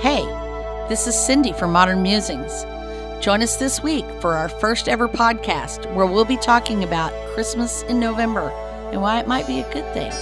Hey, this is Cindy from Modern Musings. Join us this week for our first ever podcast where we'll be talking about Christmas in November and why it might be a good thing.